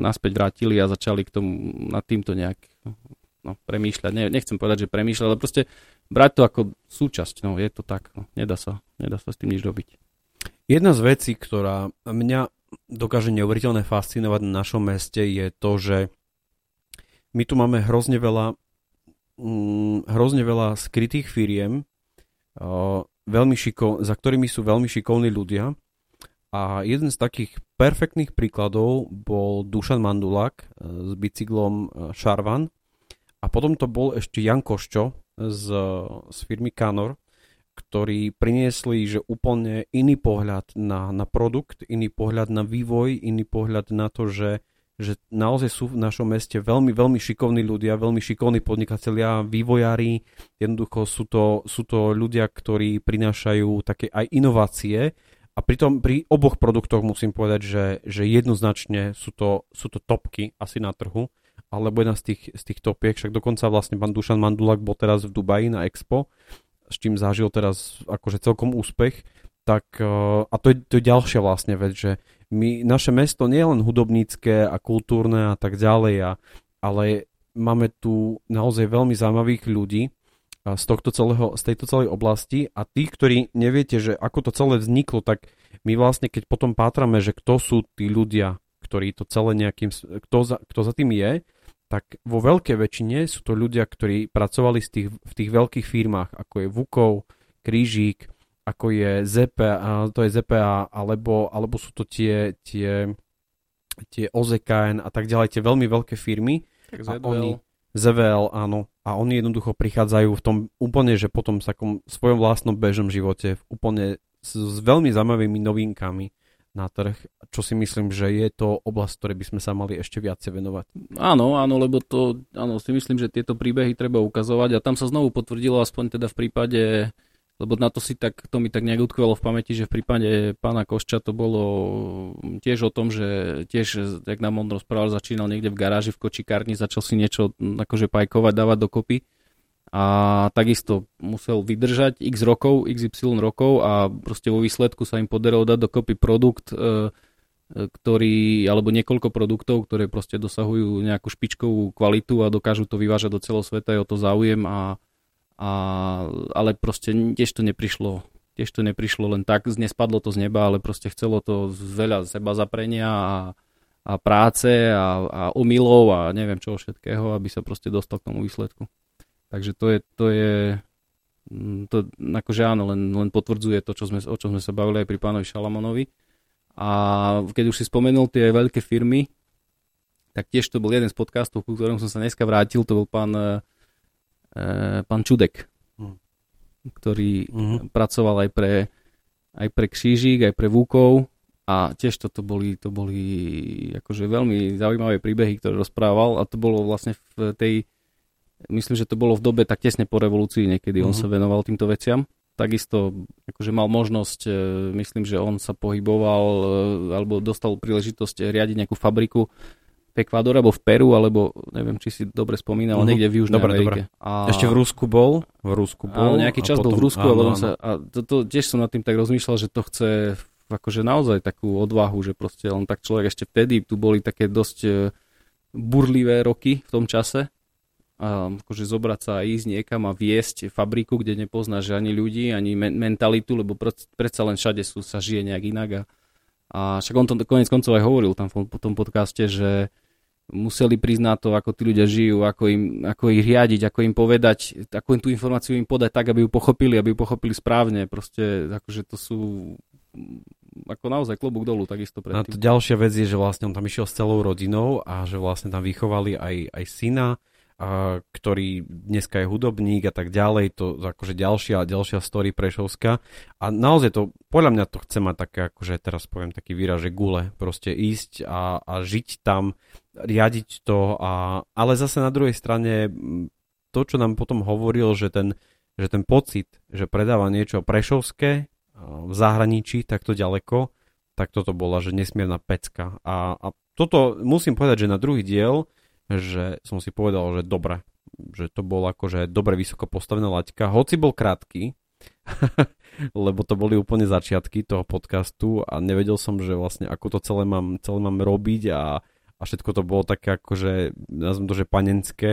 naspäť vrátili a začali k tomu, nad týmto nejak no, premýšľať. Ne, nechcem povedať, že premýšľať, ale proste brať to ako súčasť. No, je to tak. No, nedá, sa, nedá sa s tým nič robiť. Jedna z vecí, ktorá mňa dokáže neuveriteľne fascinovať na našom meste je to, že my tu máme hrozne veľa mm, hrozne veľa skrytých firiem, uh, veľmi šiko, za ktorými sú veľmi šikovní ľudia. A jeden z takých perfektných príkladov bol Dušan Mandulák uh, s bicyklom Šarvan. A potom to bol ešte Jan Koščo z, z firmy Canor, ktorí priniesli že úplne iný pohľad na, na produkt, iný pohľad na vývoj, iný pohľad na to, že že naozaj sú v našom meste veľmi, veľmi šikovní ľudia, veľmi šikovní podnikatelia, vývojári, jednoducho sú to, sú to ľudia, ktorí prinášajú také aj inovácie. A pritom pri oboch produktoch musím povedať, že, že jednoznačne sú to, sú to topky asi na trhu, alebo jedna z tých, z tých topiek, však dokonca vlastne pán Dušan Mandulak bol teraz v Dubaji na Expo, s čím zažil teraz akože celkom úspech, tak eh, a to je, to je ďalšia vlastne vec, že my, naše mesto nie je len hudobnícke a kultúrne a tak ďalej, a, ale máme tu naozaj veľmi zaujímavých ľudí z, tohto celého, z tejto celej oblasti a tí, ktorí neviete, že ako to celé vzniklo, tak my vlastne keď potom pátrame, že kto sú tí ľudia, ktorí to celé nejakým, kto za, kto za tým je, tak vo veľkej väčšine sú to ľudia, ktorí pracovali z tých, v tých veľkých firmách, ako je Vukov, Krížik, ako je ZPA, to je ZPA, alebo, alebo sú to tie, tie, tie OZKN a tak ďalej, tie veľmi veľké firmy. Tak ZVL. Oni, ZVL, áno. A oni jednoducho prichádzajú v tom úplne, že potom v takom svojom vlastnom bežnom živote, úplne s, s veľmi zaujímavými novinkami na trh, čo si myslím, že je to oblasť, ktorej by sme sa mali ešte viacej venovať. Áno, áno, lebo to, áno, si myslím, že tieto príbehy treba ukazovať a tam sa znovu potvrdilo, aspoň teda v prípade lebo na to si tak, to mi tak nejak utkvelo v pamäti, že v prípade pána Košča to bolo tiež o tom, že tiež, jak nám on rozprával, začínal niekde v garáži v kočikárni, začal si niečo akože pajkovať, dávať dokopy. A takisto musel vydržať x rokov, xy rokov a proste vo výsledku sa im podarilo dať dokopy produkt, e, ktorý, alebo niekoľko produktov, ktoré proste dosahujú nejakú špičkovú kvalitu a dokážu to vyvážať do celého sveta, je o to záujem a a, ale proste tiež to neprišlo tiež to neprišlo len tak, nespadlo to z neba, ale proste chcelo to veľa seba zaprenia a, a práce a, a omylov a neviem čoho všetkého, aby sa proste dostal k tomu výsledku. Takže to je, to je mm, to akože áno, len, len potvrdzuje to, čo sme, o čom sme sa bavili aj pri pánovi Šalamonovi. A keď už si spomenul tie veľké firmy, tak tiež to bol jeden z podcastov, ku ktorom som sa dneska vrátil, to bol pán Eh, pán Čudek, hm. ktorý uh-huh. pracoval aj pre, aj pre Křížik, aj pre Vúkov a tiež toto boli, to boli akože veľmi zaujímavé príbehy, ktoré rozprával a to bolo vlastne v tej, myslím, že to bolo v dobe tak tesne po revolúcii niekedy, uh-huh. on sa venoval týmto veciam. Takisto akože mal možnosť, eh, myslím, že on sa pohyboval alebo dostal príležitosť riadiť nejakú fabriku v Ekvádore, alebo v Peru, alebo neviem, či si dobre spomínal, uh-huh. niekde v Južnej dobre, Amerike. Dobre. A... Ešte v Rusku bol? V Rusku bol. A nejaký čas potom, bol v Rusku áno, potom sa... A to, to, tiež som nad tým tak rozmýšľal, že to chce akože naozaj takú odvahu, že proste len tak človek ešte vtedy, tu boli také dosť e, burlivé roky v tom čase, a akože zobrať sa a ísť niekam a viesť fabriku, kde nepoznáš ani ľudí, ani men- mentalitu, lebo predsa len všade sú, sa žije nejak inak a, a však on to konec koncov aj hovoril tam v tom podcaste, že museli priznať to, ako tí ľudia žijú, ako, im, ako ich riadiť, ako im povedať, ako im tú informáciu im podať tak, aby ju pochopili, aby ju pochopili správne. Proste akože to sú ako naozaj klobúk dolu takisto predtým. A to ďalšia vec je, že vlastne on tam išiel s celou rodinou a že vlastne tam vychovali aj, aj syna, a, ktorý dneska je hudobník a tak ďalej, to akože ďalšia ďalšia story Prešovská a naozaj to, podľa mňa to chce mať také, akože teraz poviem taký výraz, že gule, proste ísť a, a žiť tam, riadiť to, a, ale zase na druhej strane to, čo nám potom hovoril, že ten že ten pocit, že predáva niečo prešovské v zahraničí takto ďaleko, tak toto bola, že nesmierna pecka. A, a toto musím povedať, že na druhý diel, že som si povedal, že dobre, že to bol akože dobre vysoko postavená laťka, hoci bol krátky, lebo to boli úplne začiatky toho podcastu a nevedel som, že vlastne ako to celé mám, celé mám robiť a, a všetko to bolo také akože, nazvem to, že panenské.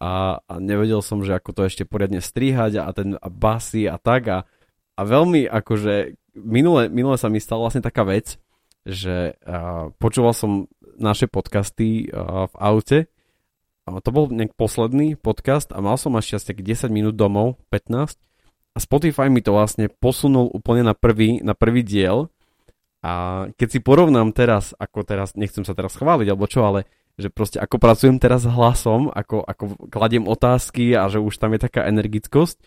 A, a nevedel som, že ako to ešte poriadne strihať a ten a basy a tak. A, a veľmi akože minule, minule sa mi stala vlastne taká vec, že a, počúval som naše podcasty v aute. To bol nejak posledný podcast a mal som až 10 minút domov, 15 a Spotify mi to vlastne posunul úplne na prvý, na prvý diel. A keď si porovnám teraz, ako teraz, nechcem sa teraz chváliť alebo čo, ale že proste ako pracujem teraz hlasom, ako, ako kladiem otázky a že už tam je taká energickosť,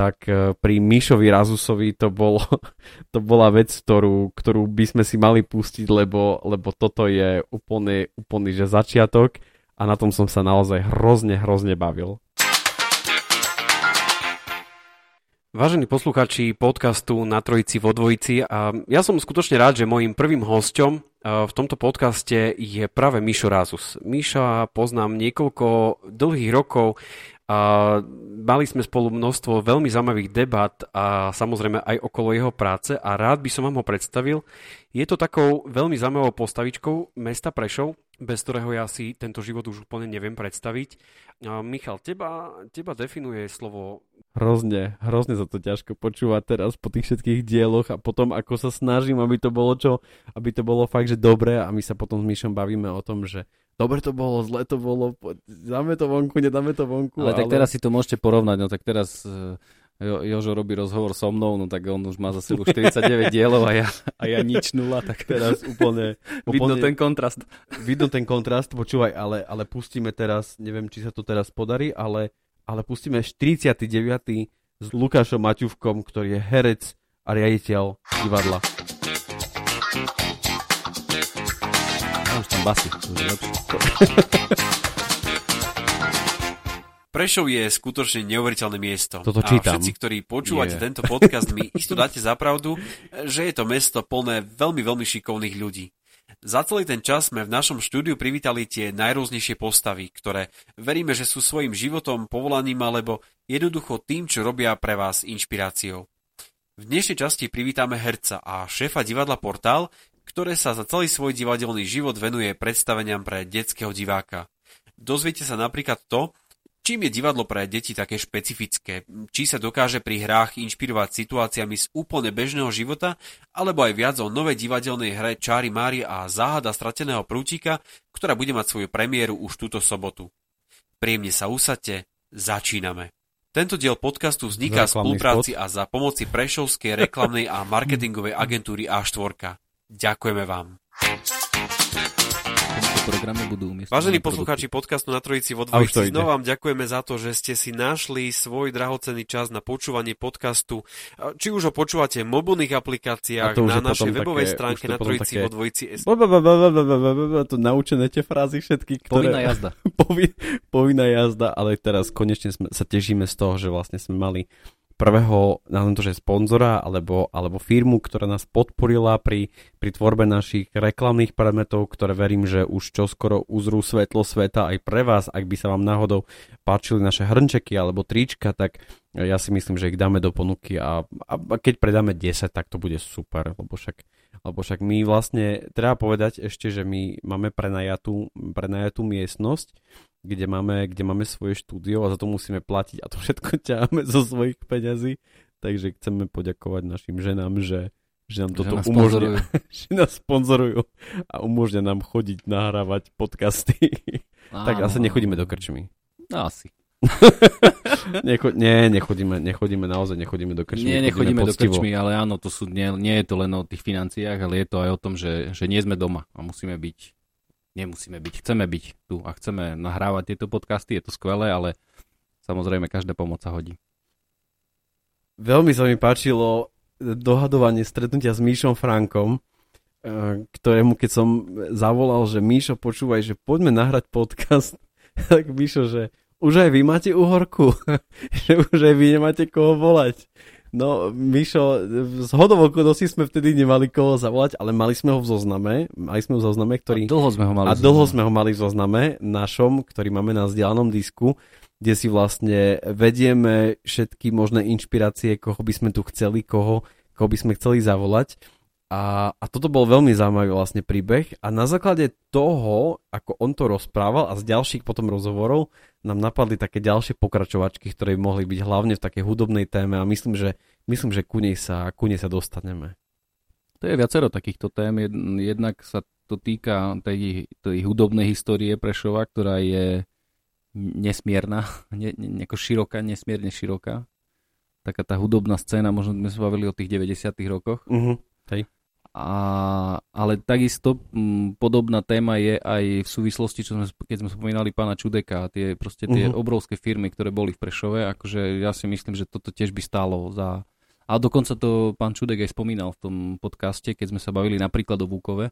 tak e, pri Mišovi Razusovi to, bolo, to bola vec, ktorú, ktorú by sme si mali pustiť, lebo, lebo toto je úplný, úplný že začiatok a na tom som sa naozaj hrozne, hrozne bavil. Vážení posluchači podcastu na Trojici vo Dvojici, a ja som skutočne rád, že môjim prvým hosťom v tomto podcaste je práve Mišo Rázus. Miša poznám niekoľko dlhých rokov a mali sme spolu množstvo veľmi zaujímavých debat a samozrejme aj okolo jeho práce a rád by som vám ho predstavil. Je to takou veľmi zaujímavou postavičkou mesta Prešov, bez ktorého ja si tento život už úplne neviem predstaviť. A Michal, teba, teba definuje slovo Hrozne, hrozne sa to ťažko počúva teraz po tých všetkých dieloch a potom ako sa snažím, aby to bolo čo, aby to bolo fakt, že dobre a my sa potom s Myšom bavíme o tom, že dobre to bolo, zle to bolo, dáme to vonku, nedáme to vonku. Ale, ale... tak teraz si to môžete porovnať, no tak teraz uh, jo, Jožo robí rozhovor so mnou, no tak on už má za sebou 49 dielov a ja, a ja nič nula, tak teraz úplne, úplne... Vidno ten kontrast. Vidno ten kontrast, počúvaj, ale, ale pustíme teraz, neviem, či sa to teraz podarí, ale ale pustíme 49. s Lukášom Maťuvkom, ktorý je herec a riaditeľ divadla. Tam basy, to je lepšie. Prešov je skutočne neuveriteľné miesto. Toto čítam. A všetci, ktorí počúvate yeah. tento podcast, mi isto dáte za pravdu, že je to mesto plné veľmi, veľmi šikovných ľudí. Za celý ten čas sme v našom štúdiu privítali tie najrôznejšie postavy, ktoré veríme, že sú svojim životom, povolaním alebo jednoducho tým, čo robia pre vás inšpiráciou. V dnešnej časti privítame herca a šéfa divadla Portál, ktoré sa za celý svoj divadelný život venuje predstaveniam pre detského diváka. Dozviete sa napríklad to, Čím je divadlo pre deti také špecifické? Či sa dokáže pri hrách inšpirovať situáciami z úplne bežného života, alebo aj viac o novej divadelnej hre Čári Mári a záhada strateného prútika, ktorá bude mať svoju premiéru už túto sobotu. Príjemne sa usadte, začíname. Tento diel podcastu vzniká v spolupráci spot. a za pomoci Prešovskej reklamnej a marketingovej agentúry A4. Ďakujeme vám programe budú. Vážení poslucháči podcastu na Trojici vo dvojici, znova vám ďakujeme za to, že ste si našli svoj drahocenný čas na počúvanie podcastu. Či už ho počúvate v mobilných aplikáciách, na našej webovej stránke na Trojici vo dvojici. To naučené tie frázy všetky, ktoré... Povinná jazda. Povinná jazda, ale teraz konečne sme, sa tešíme z toho, že vlastne sme mali prvého, nazvem to, že sponzora alebo, alebo firmu, ktorá nás podporila pri, pri tvorbe našich reklamných predmetov, ktoré verím, že už čoskoro uzrú svetlo sveta aj pre vás. Ak by sa vám náhodou páčili naše hrnčeky alebo trička, tak ja si myslím, že ich dáme do ponuky a, a keď predáme 10, tak to bude super, lebo však, lebo však my vlastne, treba povedať ešte, že my máme prenajatú, prenajatú miestnosť, kde máme, kde máme svoje štúdio a za to musíme platiť a to všetko ťaháme zo svojich peňazí. Takže chceme poďakovať našim ženám, že, že nám toto že umožňujú. že nás sponzorujú a umožňujú nám chodiť nahrávať podcasty. Áno. tak asi nechodíme do krčmy. No asi. Necho- nie, nechodíme, nechodíme, naozaj nechodíme do krčmy. Nie, nechodíme do krčmy, ale áno, to sú, nie, nie je to len o tých financiách, ale je to aj o tom, že, že nie sme doma a musíme byť nemusíme byť, chceme byť tu a chceme nahrávať tieto podcasty, je to skvelé, ale samozrejme každá pomoc sa hodí. Veľmi sa mi páčilo dohadovanie stretnutia s Míšom Frankom, eh, ktorému keď som zavolal, že Míšo, počúvaj, že poďme nahrať podcast, tak Míšo, že už aj vy máte uhorku, že už aj vy nemáte koho volať. No, Mišo, z hodov okolností sme vtedy nemali koho zavolať, ale mali sme ho v zozname, mali sme ho v zozname, ktorý... A dlho sme ho mali A dlho sme ho mali v zozname našom, ktorý máme na vzdialenom disku, kde si vlastne vedieme všetky možné inšpirácie, koho by sme tu chceli, koho, koho by sme chceli zavolať. A, a toto bol veľmi zaujímavý vlastne príbeh a na základe toho, ako on to rozprával a z ďalších potom rozhovorov, nám napadli také ďalšie pokračovačky, ktoré mohli byť hlavne v takej hudobnej téme a myslím, že, myslím, že ku, nej sa, ku nej sa dostaneme. To je viacero takýchto tém. Jednak sa to týka tej, tej hudobnej histórie Prešova, ktorá je nesmierna, ne, ne, široká, nesmierne široká. Taká tá hudobná scéna, možno sme sa bavili o tých 90 rokoch. Uh-huh. Hej. A, ale takisto m, podobná téma je aj v súvislosti, čo sme, keď sme spomínali pána Čudeka, tie, proste tie uh-huh. obrovské firmy, ktoré boli v Prešove, akože ja si myslím, že toto tiež by stálo za... A dokonca to pán Čudek aj spomínal v tom podcaste, keď sme sa bavili napríklad o Vúkove,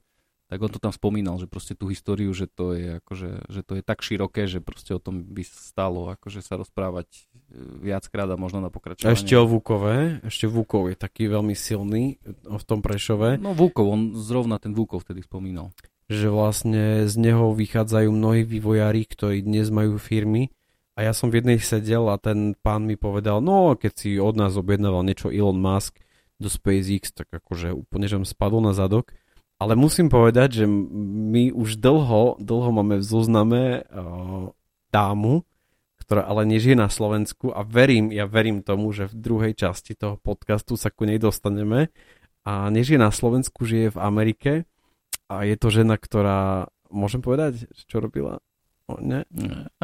tak on to tam spomínal, že proste tú históriu, že to je akože, že to je tak široké, že proste o tom by stalo akože sa rozprávať viackrát a možno na pokračovanie. A ešte o Vúkove, ešte Vúkov je taký veľmi silný v tom Prešove. No Vúkov, on zrovna ten Vúkov vtedy spomínal. Že vlastne z neho vychádzajú mnohí vývojári, ktorí dnes majú firmy a ja som v jednej sedel a ten pán mi povedal, no keď si od nás objednával niečo Elon Musk do SpaceX, tak akože úplne, že spadol na zadok ale musím povedať, že my už dlho, dlho máme v zozname uh, dámu, ktorá ale nežije na Slovensku a verím, ja verím tomu, že v druhej časti toho podcastu sa ku nej dostaneme a nežije na Slovensku, žije v Amerike a je to žena, ktorá, môžem povedať, čo robila? Ne?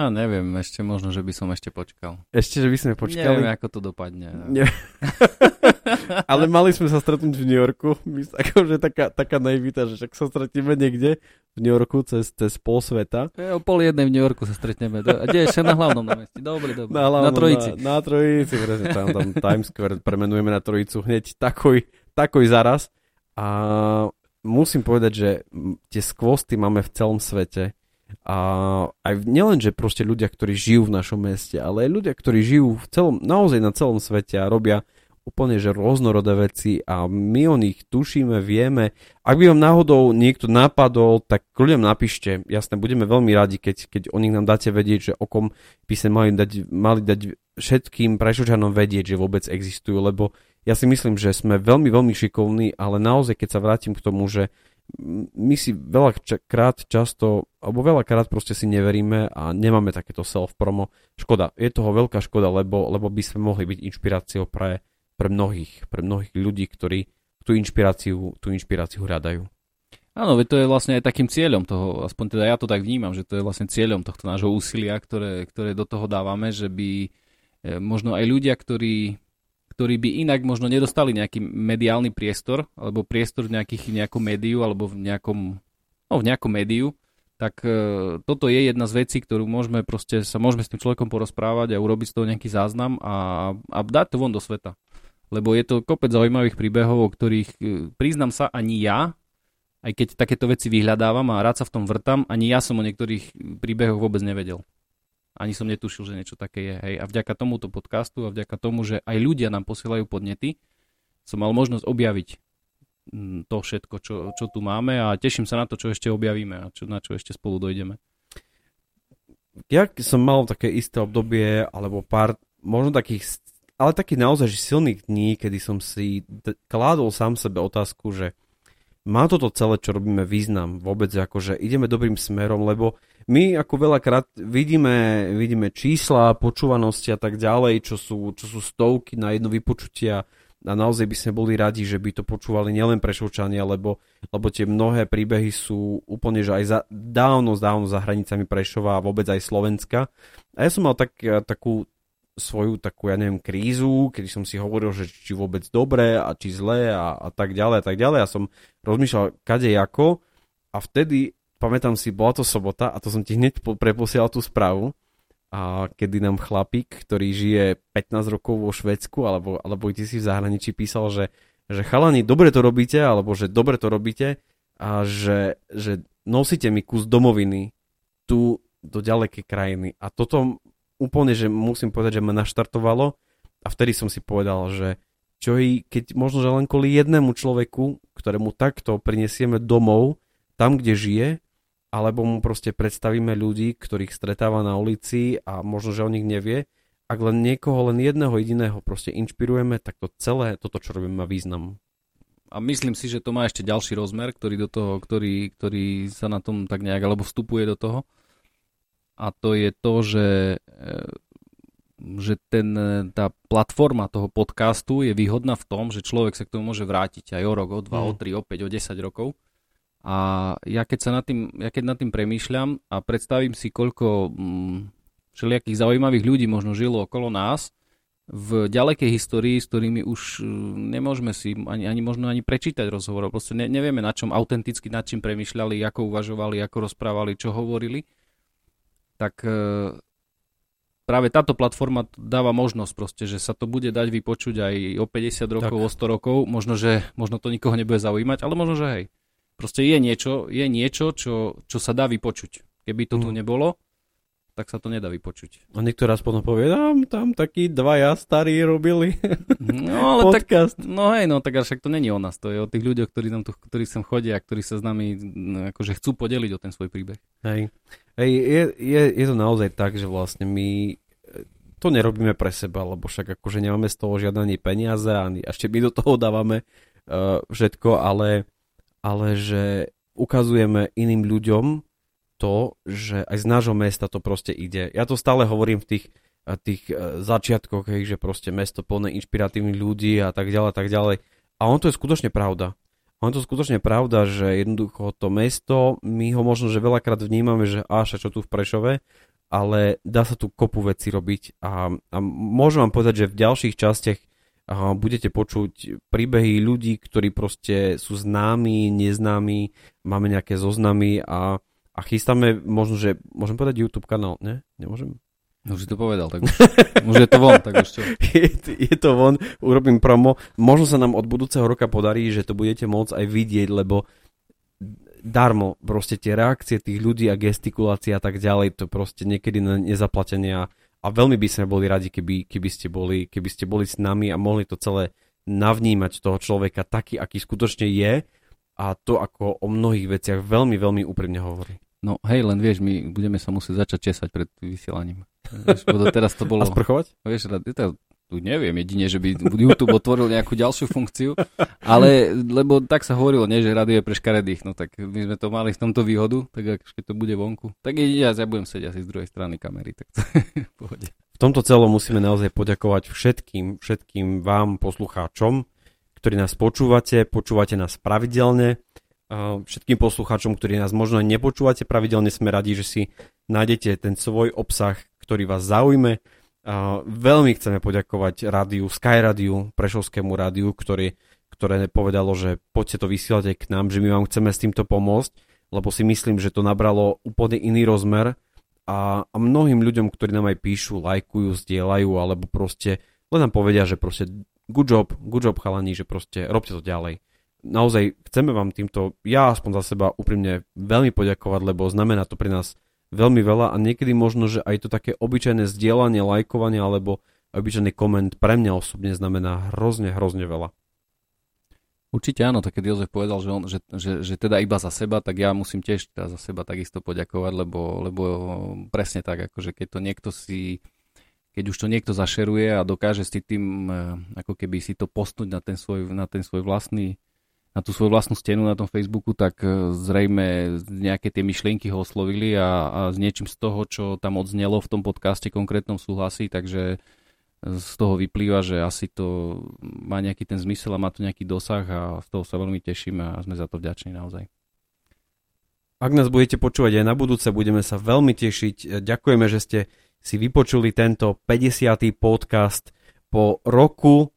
A neviem, ešte možno, že by som ešte počkal. Ešte, že by sme počkali? Neviem, ako to dopadne. Ne. Ale mali sme sa stretnúť v New Yorku. My, akože taká, taká naivita, že však sa stretneme niekde v New Yorku cez, cez pol sveta. E, o pol jednej v New Yorku sa stretneme. A kde ešte na hlavnom námestí? Dobre, dobre. Na, hlavnom, na Trojici. Na, na Trojici, presne, tam, tam Times Square premenujeme na Trojicu hneď takoj, takoj zaraz. A musím povedať, že tie skvosty máme v celom svete a aj nielen, že proste ľudia, ktorí žijú v našom meste, ale aj ľudia, ktorí žijú v celom, naozaj na celom svete a robia úplne že rôznorodé veci a my o nich tušíme, vieme. Ak by vám náhodou niekto napadol, tak ľuďom napíšte. Jasne, budeme veľmi radi, keď, keď o nich nám dáte vedieť, že o kom by sme mali dať, mali dať všetkým prešočanom vedieť, že vôbec existujú, lebo ja si myslím, že sme veľmi, veľmi šikovní, ale naozaj, keď sa vrátim k tomu, že my si veľakrát často, alebo veľakrát proste si neveríme a nemáme takéto self-promo. Škoda, je toho veľká škoda, lebo, lebo by sme mohli byť inšpiráciou pre, pre mnohých, pre mnohých ľudí, ktorí tú inšpiráciu, tú inšpiráciu hľadajú. Áno, to je vlastne aj takým cieľom toho, aspoň teda ja to tak vnímam, že to je vlastne cieľom tohto nášho úsilia, ktoré, ktoré do toho dávame, že by e, možno aj ľudia, ktorí ktorí by inak možno nedostali nejaký mediálny priestor, alebo priestor v nejakých, nejakom médiu, alebo v nejakom, no, v nejakom médiu, tak e, toto je jedna z vecí, ktorú môžeme proste, sa môžeme s tým človekom porozprávať a urobiť z toho nejaký záznam a, a dať to von do sveta. Lebo je to kopec zaujímavých príbehov, o ktorých e, priznám sa ani ja, aj keď takéto veci vyhľadávam a rád sa v tom vrtam, ani ja som o niektorých príbehoch vôbec nevedel. Ani som netušil, že niečo také je. Hej. A vďaka tomuto podcastu a vďaka tomu, že aj ľudia nám posielajú podnety, som mal možnosť objaviť mm, to všetko, čo, čo tu máme a teším sa na to, čo ešte objavíme a čo, na čo ešte spolu dojdeme. Ja som mal také isté obdobie, alebo pár, možno takých, ale takých naozaj silných dní, kedy som si kládol sám sebe otázku, že má toto celé, čo robíme, význam vôbec, akože ideme dobrým smerom, lebo my ako veľakrát vidíme, vidíme čísla, počúvanosti a tak ďalej, čo sú, čo sú stovky na jedno vypočutia a naozaj by sme boli radi, že by to počúvali nielen Prešovčania, lebo, lebo tie mnohé príbehy sú úplne, že aj za, dávno, dávno za hranicami Prešova a vôbec aj Slovenska. A ja som mal tak, takú svoju takú, ja neviem, krízu, kedy som si hovoril, že či vôbec dobre a či zlé a, a tak ďalej a tak ďalej. Ja som rozmýšľal kade ako a vtedy pamätám si, bola to sobota a to som ti hneď preposielal tú správu, a kedy nám chlapík, ktorý žije 15 rokov vo Švedsku alebo, alebo kde si v zahraničí písal, že, že chalani, dobre to robíte, alebo že dobre to robíte a že, že nosíte mi kus domoviny tu do ďalekej krajiny. A toto úplne, že musím povedať, že ma naštartovalo a vtedy som si povedal, že čo i keď možno, že len kvôli jednému človeku, ktorému takto prinesieme domov, tam, kde žije, alebo mu proste predstavíme ľudí, ktorých stretáva na ulici a možno, že o nich nevie, ak len niekoho, len jedného jediného proste inšpirujeme, tak to celé, toto, čo robíme, má význam. A myslím si, že to má ešte ďalší rozmer, ktorý, do toho, ktorý, ktorý sa na tom tak nejak, alebo vstupuje do toho. A to je to, že že ten, tá platforma toho podcastu je výhodná v tom, že človek sa k tomu môže vrátiť aj o rok, o dva, mm. o tri, o päť, o 10 rokov. A ja keď, sa nad tým, ja keď nad tým premýšľam a predstavím si, koľko mm, všelijakých zaujímavých ľudí možno žilo okolo nás, v ďalekej histórii, s ktorými už mm, nemôžeme si ani, ani možno ani prečítať rozhovor. Proste ne, nevieme, na čom autenticky, nad čím premýšľali, ako uvažovali, ako rozprávali, čo hovorili. Tak práve táto platforma dáva možnosť proste, že sa to bude dať vypočuť aj o 50 rokov, tak. o 100 rokov. Možno, že možno to nikoho nebude zaujímať, ale možno, že hej. Proste je niečo, je niečo čo, čo sa dá vypočuť. Keby to mm. tu nebolo, tak sa to nedá vypočuť. A niekto raz potom povie, tam, tam takí dvaja starí robili no, ale podcast. Tak, no hej, no tak však to není o nás, to je o tých ľuďoch, ktorí, tam tu, ktorí sem chodia a ktorí sa s nami no, akože chcú podeliť o ten svoj príbeh. Hej. Hej, je, je, je to naozaj tak, že vlastne my to nerobíme pre seba, lebo však akože nemáme z toho žiadne peniaze, ani ešte my do toho dávame uh, všetko, ale, ale že ukazujeme iným ľuďom to, že aj z nášho mesta to proste ide. Ja to stále hovorím v tých, eh, tých začiatkoch, hej, že proste mesto plné inšpiratívnych ľudí a tak ďalej, tak ďalej. A on to je skutočne pravda. On to skutočne pravda, že jednoducho to mesto, my ho možno, že veľakrát vnímame, že až čo tu v Prešove, ale dá sa tu kopu veci robiť a, a môžem vám povedať, že v ďalších častiach a budete počuť príbehy ľudí, ktorí proste sú známi, neznámi, máme nejaké zoznamy a, a chystáme možno, že môžem povedať YouTube kanál, ne? Nemôžem? No už si to povedal, tak už, už je to von, tak už čo? je, je to von, urobím promo. Možno sa nám od budúceho roka podarí, že to budete môcť aj vidieť, lebo darmo, proste tie reakcie tých ľudí a gestikulácia a tak ďalej, to proste niekedy na nezaplatenia a veľmi by sme boli radi, keby, keby, ste boli, keby ste boli s nami a mohli to celé navnímať toho človeka taký, aký skutočne je a to ako o mnohých veciach veľmi, veľmi úprimne hovorí. No hej, len vieš, my budeme sa musieť začať česať pred vysielaním. Vieš, teraz to bolo... A sprchovať? Vieš, to, tu neviem jedine, že by YouTube otvoril nejakú ďalšiu funkciu, ale lebo tak sa hovorilo, nie, že radio je pre škaredých, no tak my sme to mali v tomto výhodu, tak keď to bude vonku, tak ja, ja budem sedieť asi z druhej strany kamery, tak to je v pohode. V tomto celom musíme naozaj poďakovať všetkým, všetkým vám, poslucháčom, ktorí nás počúvate, počúvate nás pravidelne, všetkým poslucháčom, ktorí nás možno nepočúvate pravidelne, sme radi, že si nájdete ten svoj obsah, ktorý vás zaujme. Veľmi chceme poďakovať rádiu, Sky rádiu, Prešovskému rádiu, ktorý, ktoré povedalo, že poďte to vysielať aj k nám, že my vám chceme s týmto pomôcť, lebo si myslím, že to nabralo úplne iný rozmer a, a mnohým ľuďom, ktorí nám aj píšu, lajkujú, zdieľajú, alebo proste len nám povedia, že proste good job, good job chalani, že proste robte to ďalej naozaj chceme vám týmto, ja aspoň za seba úprimne veľmi poďakovať, lebo znamená to pre nás veľmi veľa a niekedy možno, že aj to také obyčajné zdieľanie, lajkovanie alebo obyčajný koment pre mňa osobne znamená hrozne, hrozne veľa. Určite áno, tak keď Jozef povedal, že, on, že, že, že teda iba za seba, tak ja musím tiež teda za seba takisto poďakovať, lebo, lebo presne tak, akože keď to niekto si, keď už to niekto zašeruje a dokáže si tým eh, ako keby si to postnúť na ten svoj, na ten svoj vlastný na tú svoju vlastnú stenu na tom Facebooku, tak e, zrejme nejaké tie myšlienky ho oslovili a, a s niečím z toho, čo tam odznelo v tom podcaste konkrétnom súhlasí, takže z toho vyplýva, že asi to má nejaký ten zmysel a má to nejaký dosah a z toho sa veľmi tešíme a sme za to vďační naozaj. Ak nás budete počúvať aj na budúce, budeme sa veľmi tešiť. Ďakujeme, že ste si vypočuli tento 50. podcast po roku,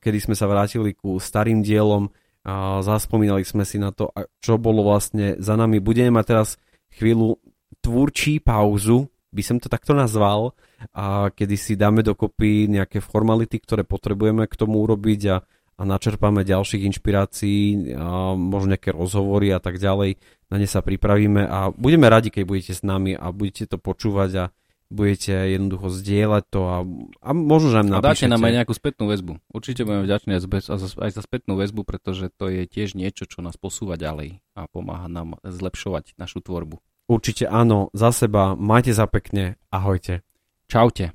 kedy sme sa vrátili ku starým dielom a zaspomínali sme si na to, čo bolo vlastne za nami. Budeme mať teraz chvíľu tvúrčí pauzu, by som to takto nazval, a kedy si dáme dokopy nejaké formality, ktoré potrebujeme k tomu urobiť a, a načerpáme ďalších inšpirácií, a možno nejaké rozhovory a tak ďalej. Na ne sa pripravíme a budeme radi, keď budete s nami a budete to počúvať a budete jednoducho zdieľať to a, a možno, že nám A dáte napíšete. nám aj nejakú spätnú väzbu. Určite budeme vďační aj za, aj za spätnú väzbu, pretože to je tiež niečo, čo nás posúva ďalej a pomáha nám zlepšovať našu tvorbu. Určite áno, za seba, majte sa pekne, ahojte. Čaute.